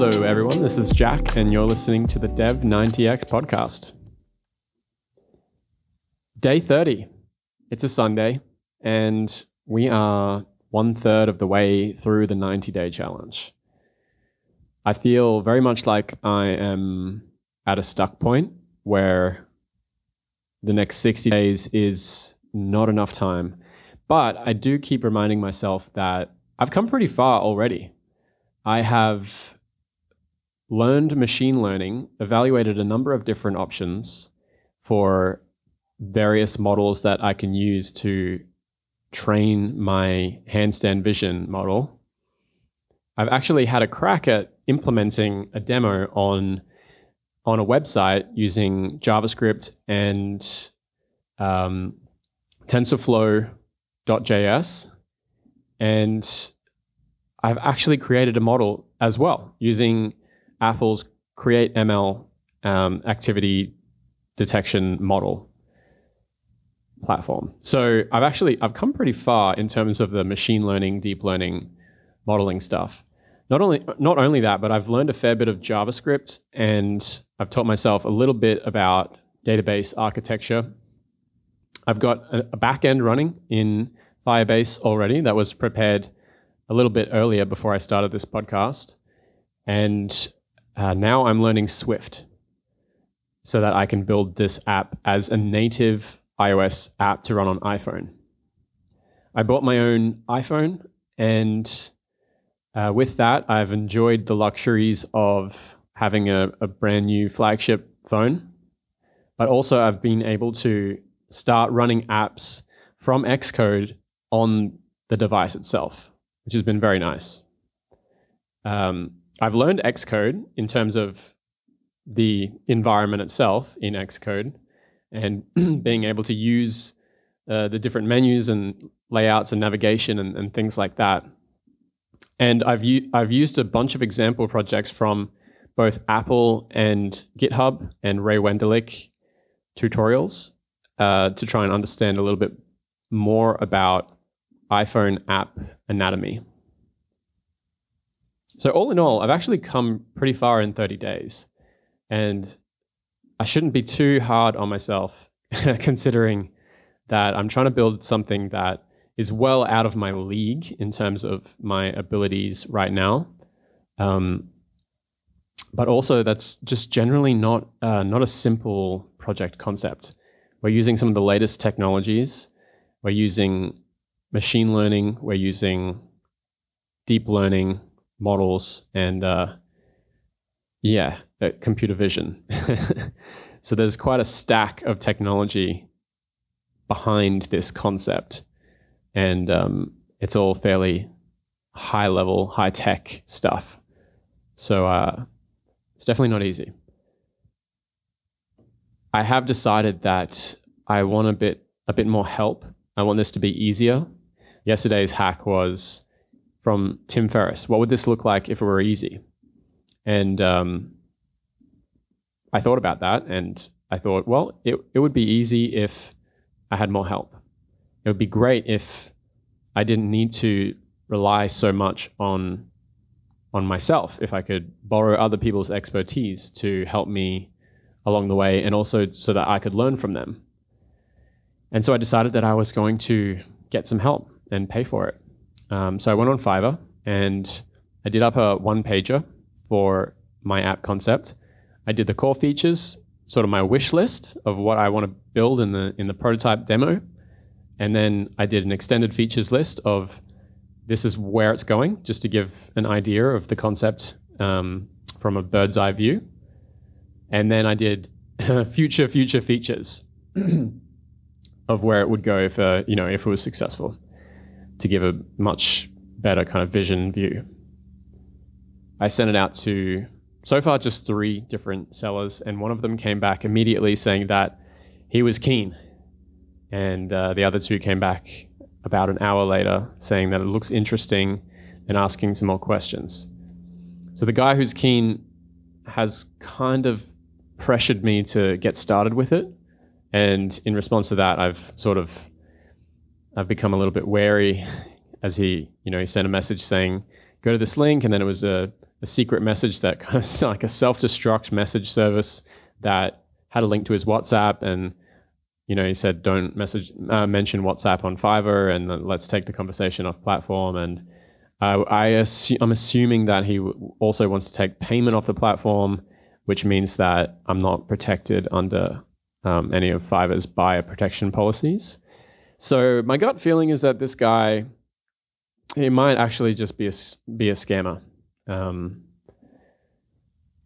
Hello, everyone. This is Jack, and you're listening to the Dev 90X podcast. Day 30. It's a Sunday, and we are one third of the way through the 90 day challenge. I feel very much like I am at a stuck point where the next 60 days is not enough time. But I do keep reminding myself that I've come pretty far already. I have learned machine learning, evaluated a number of different options for various models that I can use to train my handstand vision model. I've actually had a crack at implementing a demo on on a website using JavaScript and um, TensorFlow.js, and I've actually created a model as well using Apple's Create ML um, activity detection model platform. So I've actually I've come pretty far in terms of the machine learning, deep learning, modeling stuff. Not only not only that, but I've learned a fair bit of JavaScript and I've taught myself a little bit about database architecture. I've got a, a back end running in Firebase already that was prepared a little bit earlier before I started this podcast. And uh, now I'm learning Swift so that I can build this app as a native iOS app to run on iPhone. I bought my own iPhone, and uh, with that, I've enjoyed the luxuries of having a, a brand new flagship phone. But also, I've been able to start running apps from Xcode on the device itself, which has been very nice. Um, I've learned Xcode in terms of the environment itself in Xcode and being able to use uh, the different menus and layouts and navigation and, and things like that. And I've, u- I've used a bunch of example projects from both Apple and GitHub and Ray Wenderlich tutorials uh, to try and understand a little bit more about iPhone app anatomy. So all in all, I've actually come pretty far in 30 days. And I shouldn't be too hard on myself considering that I'm trying to build something that is well out of my league in terms of my abilities right now. Um, but also that's just generally not uh, not a simple project concept. We're using some of the latest technologies. We're using machine learning. We're using deep learning models and uh, yeah, uh, computer vision. so there's quite a stack of technology behind this concept, and um, it's all fairly high level, high tech stuff. So uh, it's definitely not easy. I have decided that I want a bit a bit more help. I want this to be easier. Yesterday's hack was from Tim Ferriss. What would this look like if it were easy? And um, I thought about that and I thought, well, it, it would be easy if I had more help. It would be great if I didn't need to rely so much on on myself if I could borrow other people's expertise to help me along the way and also so that I could learn from them. And so I decided that I was going to get some help and pay for it. Um, so I went on Fiverr and I did up a one pager for my app concept. I did the core features, sort of my wish list of what I want to build in the in the prototype demo, and then I did an extended features list of this is where it's going, just to give an idea of the concept um, from a bird's eye view. And then I did future future features of where it would go if uh, you know if it was successful to give a much better kind of vision view. I sent it out to so far just three different sellers, and one of them came back immediately saying that he was keen, and uh, the other two came back about an hour later saying that it looks interesting and asking some more questions. So the guy who's keen has kind of pressured me to get started with it, and in response to that, I've sort of I've become a little bit wary as he, you know, he sent a message saying, go to this link. And then it was a a secret message that kind of like a self-destruct message service that had a link to his WhatsApp and you know he said don't message uh, mention WhatsApp on Fiverr and let's take the conversation off platform and uh, I assu- I'm assuming that he w- also wants to take payment off the platform, which means that I'm not protected under um, any of Fiverr's buyer protection policies. So my gut feeling is that this guy, he might actually just be a be a scammer. Um,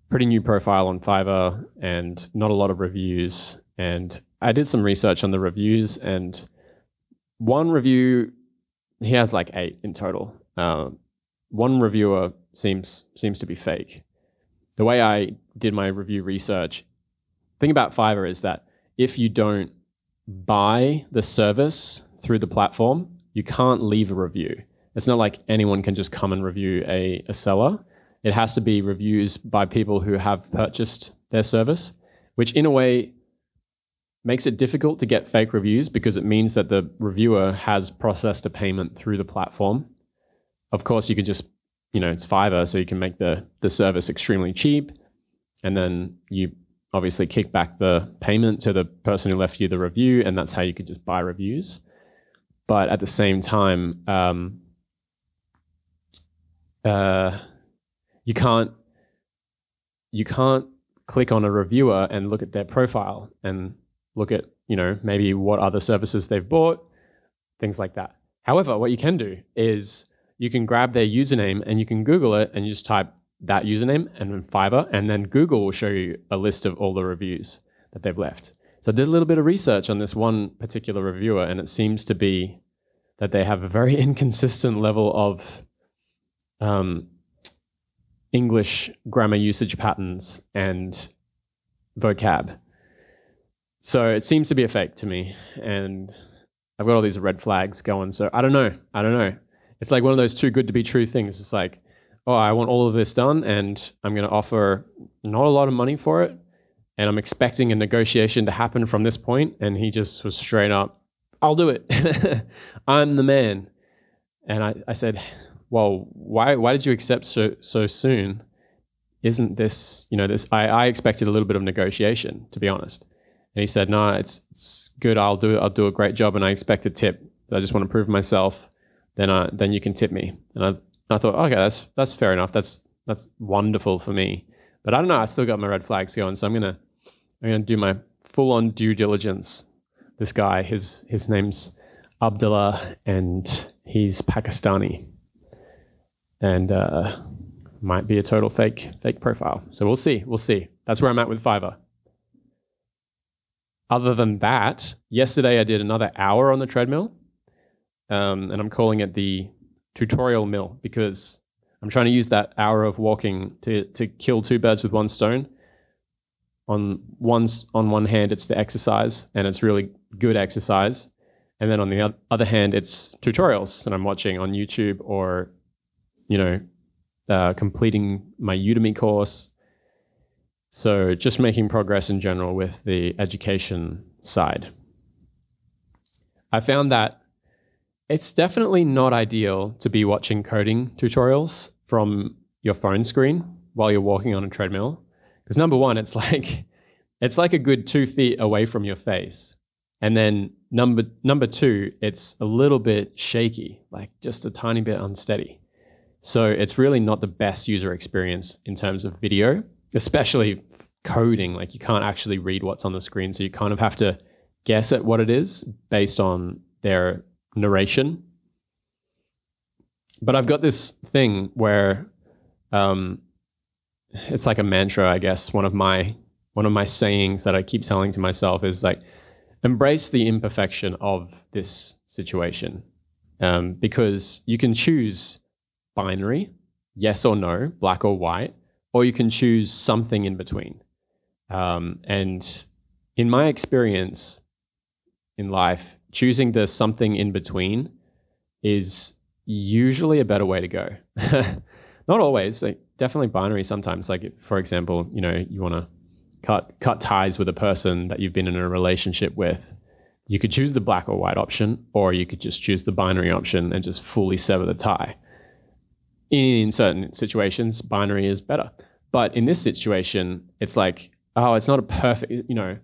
pretty new profile on Fiverr and not a lot of reviews. And I did some research on the reviews, and one review he has like eight in total. Uh, one reviewer seems seems to be fake. The way I did my review research, thing about Fiverr is that if you don't buy the service through the platform, you can't leave a review. It's not like anyone can just come and review a, a seller. It has to be reviews by people who have purchased their service, which in a way makes it difficult to get fake reviews because it means that the reviewer has processed a payment through the platform. Of course, you can just, you know, it's Fiverr, so you can make the, the service extremely cheap. And then you obviously kick back the payment to the person who left you the review, and that's how you could just buy reviews. But at the same time, um, uh, you can't you can't click on a reviewer and look at their profile and look at you know maybe what other services they've bought, things like that. However, what you can do is you can grab their username and you can Google it and you just type that username and then Fiverr, and then Google will show you a list of all the reviews that they've left. So I did a little bit of research on this one particular reviewer, and it seems to be that they have a very inconsistent level of um, English grammar usage patterns and vocab. So it seems to be a fake to me, and I've got all these red flags going. So I don't know. I don't know. It's like one of those too good to be true things. It's like oh, I want all of this done and I'm going to offer not a lot of money for it. And I'm expecting a negotiation to happen from this point. And he just was straight up, I'll do it. I'm the man. And I, I said, well, why, why did you accept so, so soon? Isn't this, you know, this, I, I expected a little bit of negotiation, to be honest. And he said, no, it's, it's good. I'll do, I'll do a great job and I expect a tip. I just want to prove myself. Then, I, then you can tip me. And I, I thought, okay, that's that's fair enough. That's that's wonderful for me. But I don't know. I still got my red flags going, so I'm gonna I'm gonna do my full on due diligence. This guy, his his name's Abdullah, and he's Pakistani, and uh, might be a total fake fake profile. So we'll see. We'll see. That's where I'm at with Fiverr. Other than that, yesterday I did another hour on the treadmill, um, and I'm calling it the tutorial mill because I'm trying to use that hour of walking to to kill two birds with one stone. On one's on one hand, it's the exercise, and it's really good exercise, and then on the other hand, it's tutorials that I'm watching on YouTube or, you know, uh, completing my Udemy course. So just making progress in general with the education side. I found that it's definitely not ideal to be watching coding tutorials from your phone screen while you're walking on a treadmill. Because number one, it's like it's like a good two feet away from your face. And then number number two, it's a little bit shaky, like just a tiny bit unsteady. So it's really not the best user experience in terms of video, especially coding. Like you can't actually read what's on the screen, so you kind of have to guess at what it is based on their narration. But I've got this thing where um, it's like a mantra, I guess. One of my one of my sayings that I keep telling to myself is like, embrace the imperfection of this situation, um, because you can choose binary, yes or no, black or white, or you can choose something in between. Um, and in my experience in life, choosing the something in between is usually a better way to go. Not always, like definitely binary sometimes. Like for example, you know, you want to cut cut ties with a person that you've been in a relationship with. You could choose the black or white option, or you could just choose the binary option and just fully sever the tie. in certain situations, binary is better. But in this situation, it's like, oh, it's not a perfect, you know,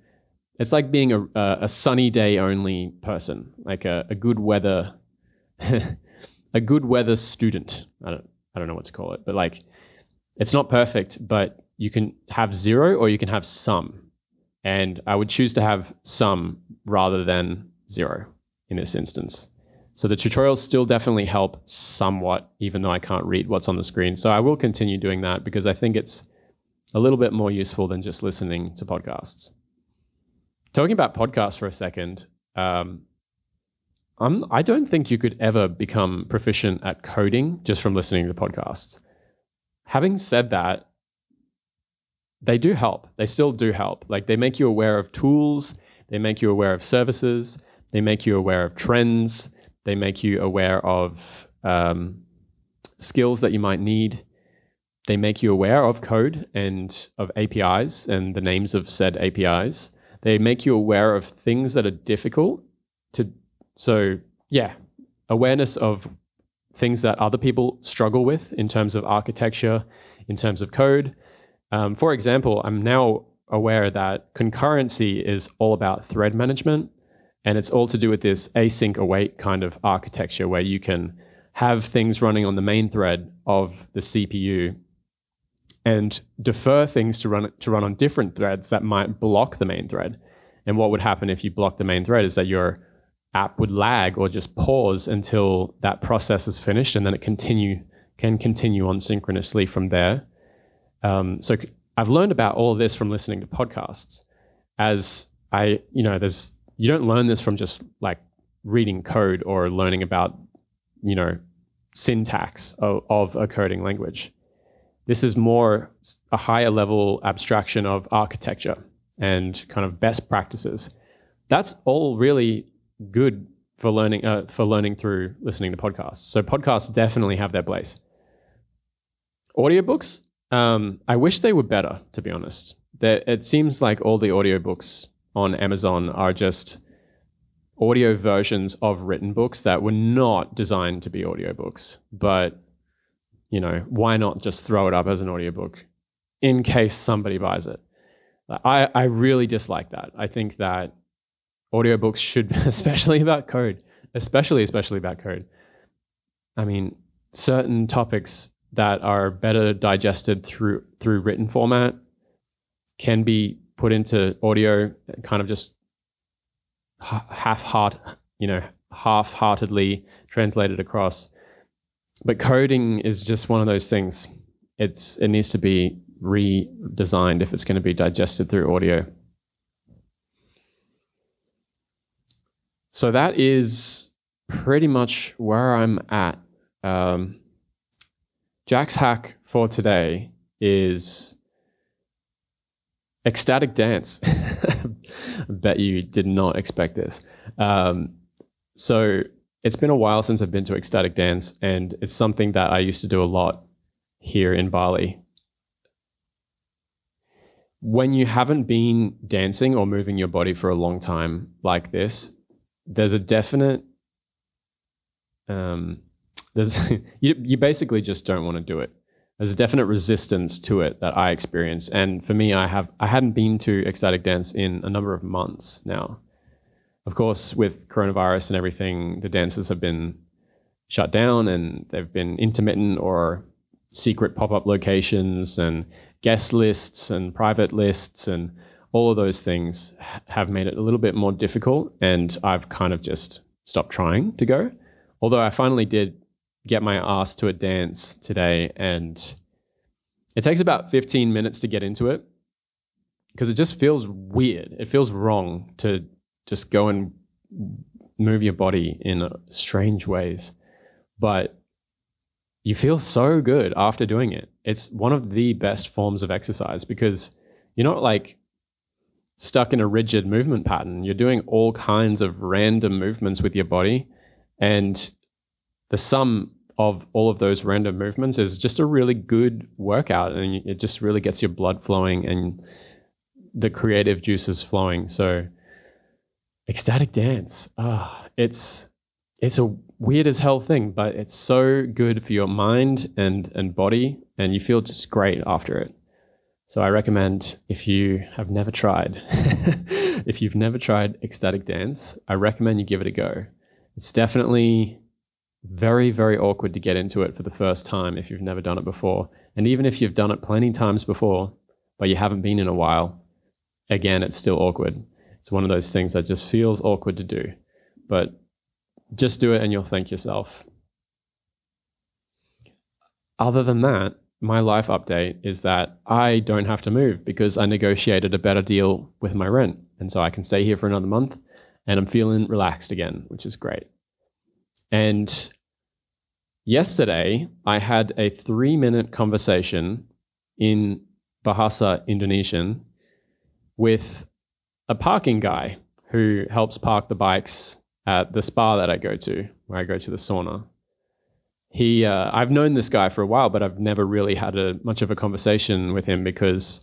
it's like being a, a sunny day only person, like a, a good weather, a good weather student. I don't, I don't know what to call it, but like, it's not perfect, but you can have zero or you can have some. And I would choose to have some rather than zero in this instance. So the tutorials still definitely help somewhat, even though I can't read what's on the screen. So I will continue doing that because I think it's a little bit more useful than just listening to podcasts. Talking about podcasts for a second, um, I'm, I don't think you could ever become proficient at coding just from listening to podcasts. Having said that, they do help. They still do help. Like they make you aware of tools, they make you aware of services, they make you aware of trends, they make you aware of um, skills that you might need. They make you aware of code and of APIs and the names of said APIs. They make you aware of things that are difficult to. So, yeah, awareness of things that other people struggle with in terms of architecture, in terms of code. Um, for example, I'm now aware that concurrency is all about thread management. And it's all to do with this async await kind of architecture where you can have things running on the main thread of the CPU and defer things to run to run on different threads that might block the main thread. And what would happen if you block the main thread is that your app would lag or just pause until that process is finished, and then it continue can continue on synchronously from there. Um, so I've learned about all this from listening to podcasts. As I, you know, there's you don't learn this from just like reading code or learning about, you know, syntax of, of a coding language. This is more a higher level abstraction of architecture and kind of best practices. That's all really good for learning uh, for learning through listening to podcasts. So podcasts definitely have their place. Audiobooks, um, I wish they were better, to be honest. They're, it seems like all the audiobooks on Amazon are just audio versions of written books that were not designed to be audiobooks. But, you know, why not just throw it up as an audiobook in case somebody buys it? I, I really dislike that. I think that audiobooks should, especially about code, especially, especially about code. I mean, certain topics that are better digested through through written format can be put into audio kind of just half heart, you know, half-heartedly translated across. But coding is just one of those things. It's it needs to be redesigned if it's going to be digested through audio. So that is pretty much where I'm at. Um, Jack's hack for today is ecstatic dance. bet you did not expect this. Um, so it's been a while since I've been to ecstatic dance, and it's something that I used to do a lot here in Bali. When you haven't been dancing or moving your body for a long time like this, there's a definite um, there's you you basically just don't want to do it there's a definite resistance to it that I experience. And for me, I have I hadn't been to ecstatic dance in a number of months now. Of course, with coronavirus and everything, the dances have been shut down and they've been intermittent or secret pop-up locations and guest lists and private lists and all of those things have made it a little bit more difficult and I've kind of just stopped trying to go. Although I finally did get my ass to a dance today, and it takes about 15 minutes to get into it because it just feels weird. It feels wrong to just go and move your body in strange ways. But you feel so good after doing it. It's one of the best forms of exercise because you're not like stuck in a rigid movement pattern. You're doing all kinds of random movements with your body. And the sum of all of those random movements is just a really good workout and it just really gets your blood flowing and the creative juices flowing. So ecstatic dance, ah, it's it's a weird as hell thing, but it's so good for your mind and and body, and you feel just great after it. So I recommend if you have never tried, if you've never tried ecstatic dance, I recommend you give it a go. It's definitely very very awkward to get into it for the first time if you've never done it before, and even if you've done it plenty times before, but you haven't been in a while, again it's still awkward. It's one of those things that just feels awkward to do, but just do it and you'll thank yourself. Other than that, my life update is that I don't have to move because I negotiated a better deal with my rent. And so I can stay here for another month and I'm feeling relaxed again, which is great. And yesterday, I had a three minute conversation in Bahasa Indonesian with a parking guy who helps park the bikes at the spa that I go to, where I go to the sauna. He, uh, I've known this guy for a while, but I've never really had a much of a conversation with him because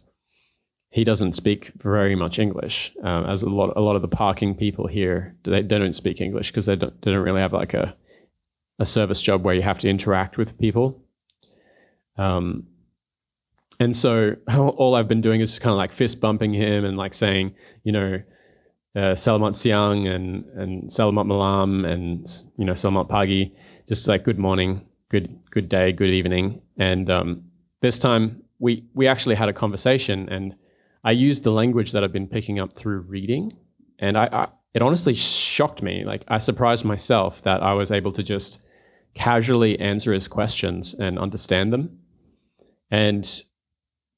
he doesn't speak very much English. Uh, as a lot, a lot of the parking people here, they, they don't speak English because they don't, they don't really have like a, a service job where you have to interact with people. Um, and so all I've been doing is just kind of like fist bumping him and like saying, you know, uh, Selamat Siang and and Selamat Malam and you know Selamat Pagi, just like good morning, good good day, good evening. And um, this time we we actually had a conversation, and I used the language that I've been picking up through reading, and I, I it honestly shocked me. Like I surprised myself that I was able to just casually answer his questions and understand them. And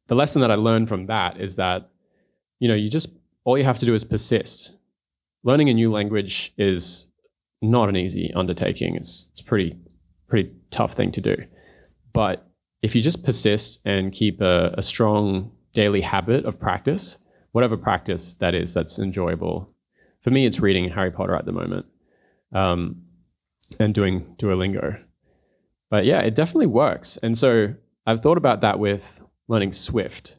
the lesson that I learned from that is that you know you just all you have to do is persist. Learning a new language is not an easy undertaking. It's it's pretty pretty tough thing to do. But if you just persist and keep a, a strong daily habit of practice, whatever practice that is, that's enjoyable. For me, it's reading Harry Potter at the moment, um, and doing Duolingo. But yeah, it definitely works. And so I've thought about that with learning Swift.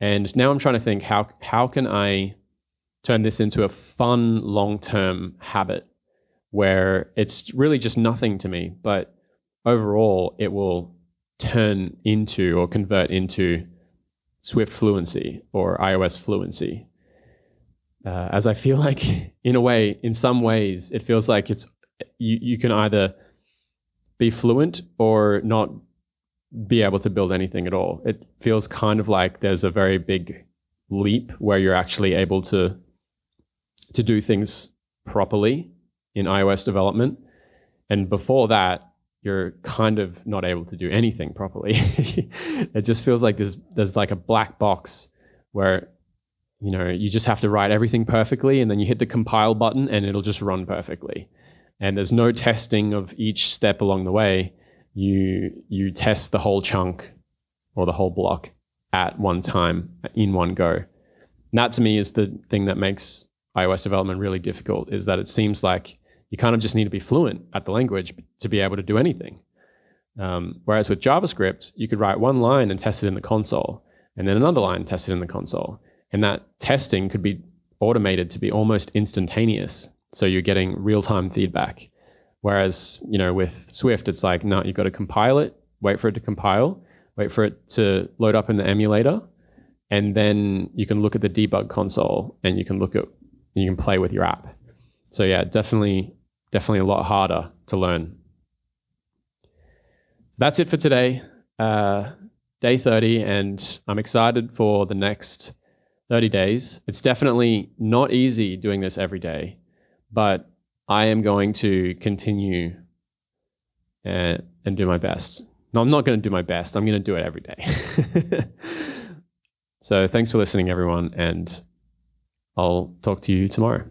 And now I'm trying to think how how can I turn this into a fun long-term habit where it's really just nothing to me, but overall it will turn into or convert into Swift fluency or iOS fluency. Uh, as I feel like, in a way, in some ways, it feels like it's you, you can either be fluent or not be able to build anything at all. It feels kind of like there's a very big leap where you're actually able to to do things properly in iOS development. And before that, you're kind of not able to do anything properly. it just feels like there's there's like a black box where you know you just have to write everything perfectly and then you hit the compile button and it'll just run perfectly. And there's no testing of each step along the way you you test the whole chunk or the whole block at one time in one go. And that to me is the thing that makes iOS development really difficult is that it seems like you kind of just need to be fluent at the language to be able to do anything. Um, whereas with JavaScript, you could write one line and test it in the console, and then another line test it in the console. And that testing could be automated to be almost instantaneous. So you're getting real time feedback. Whereas, you know, with Swift, it's like, no, you've got to compile it, wait for it to compile, wait for it to load up in the emulator, and then you can look at the debug console and you can look at, you can play with your app. So yeah, definitely, definitely a lot harder to learn. That's it for today, uh, day 30, and I'm excited for the next 30 days. It's definitely not easy doing this every day, but I am going to continue and, and do my best. No, I'm not going to do my best. I'm going to do it every day. so thanks for listening, everyone, and I'll talk to you tomorrow.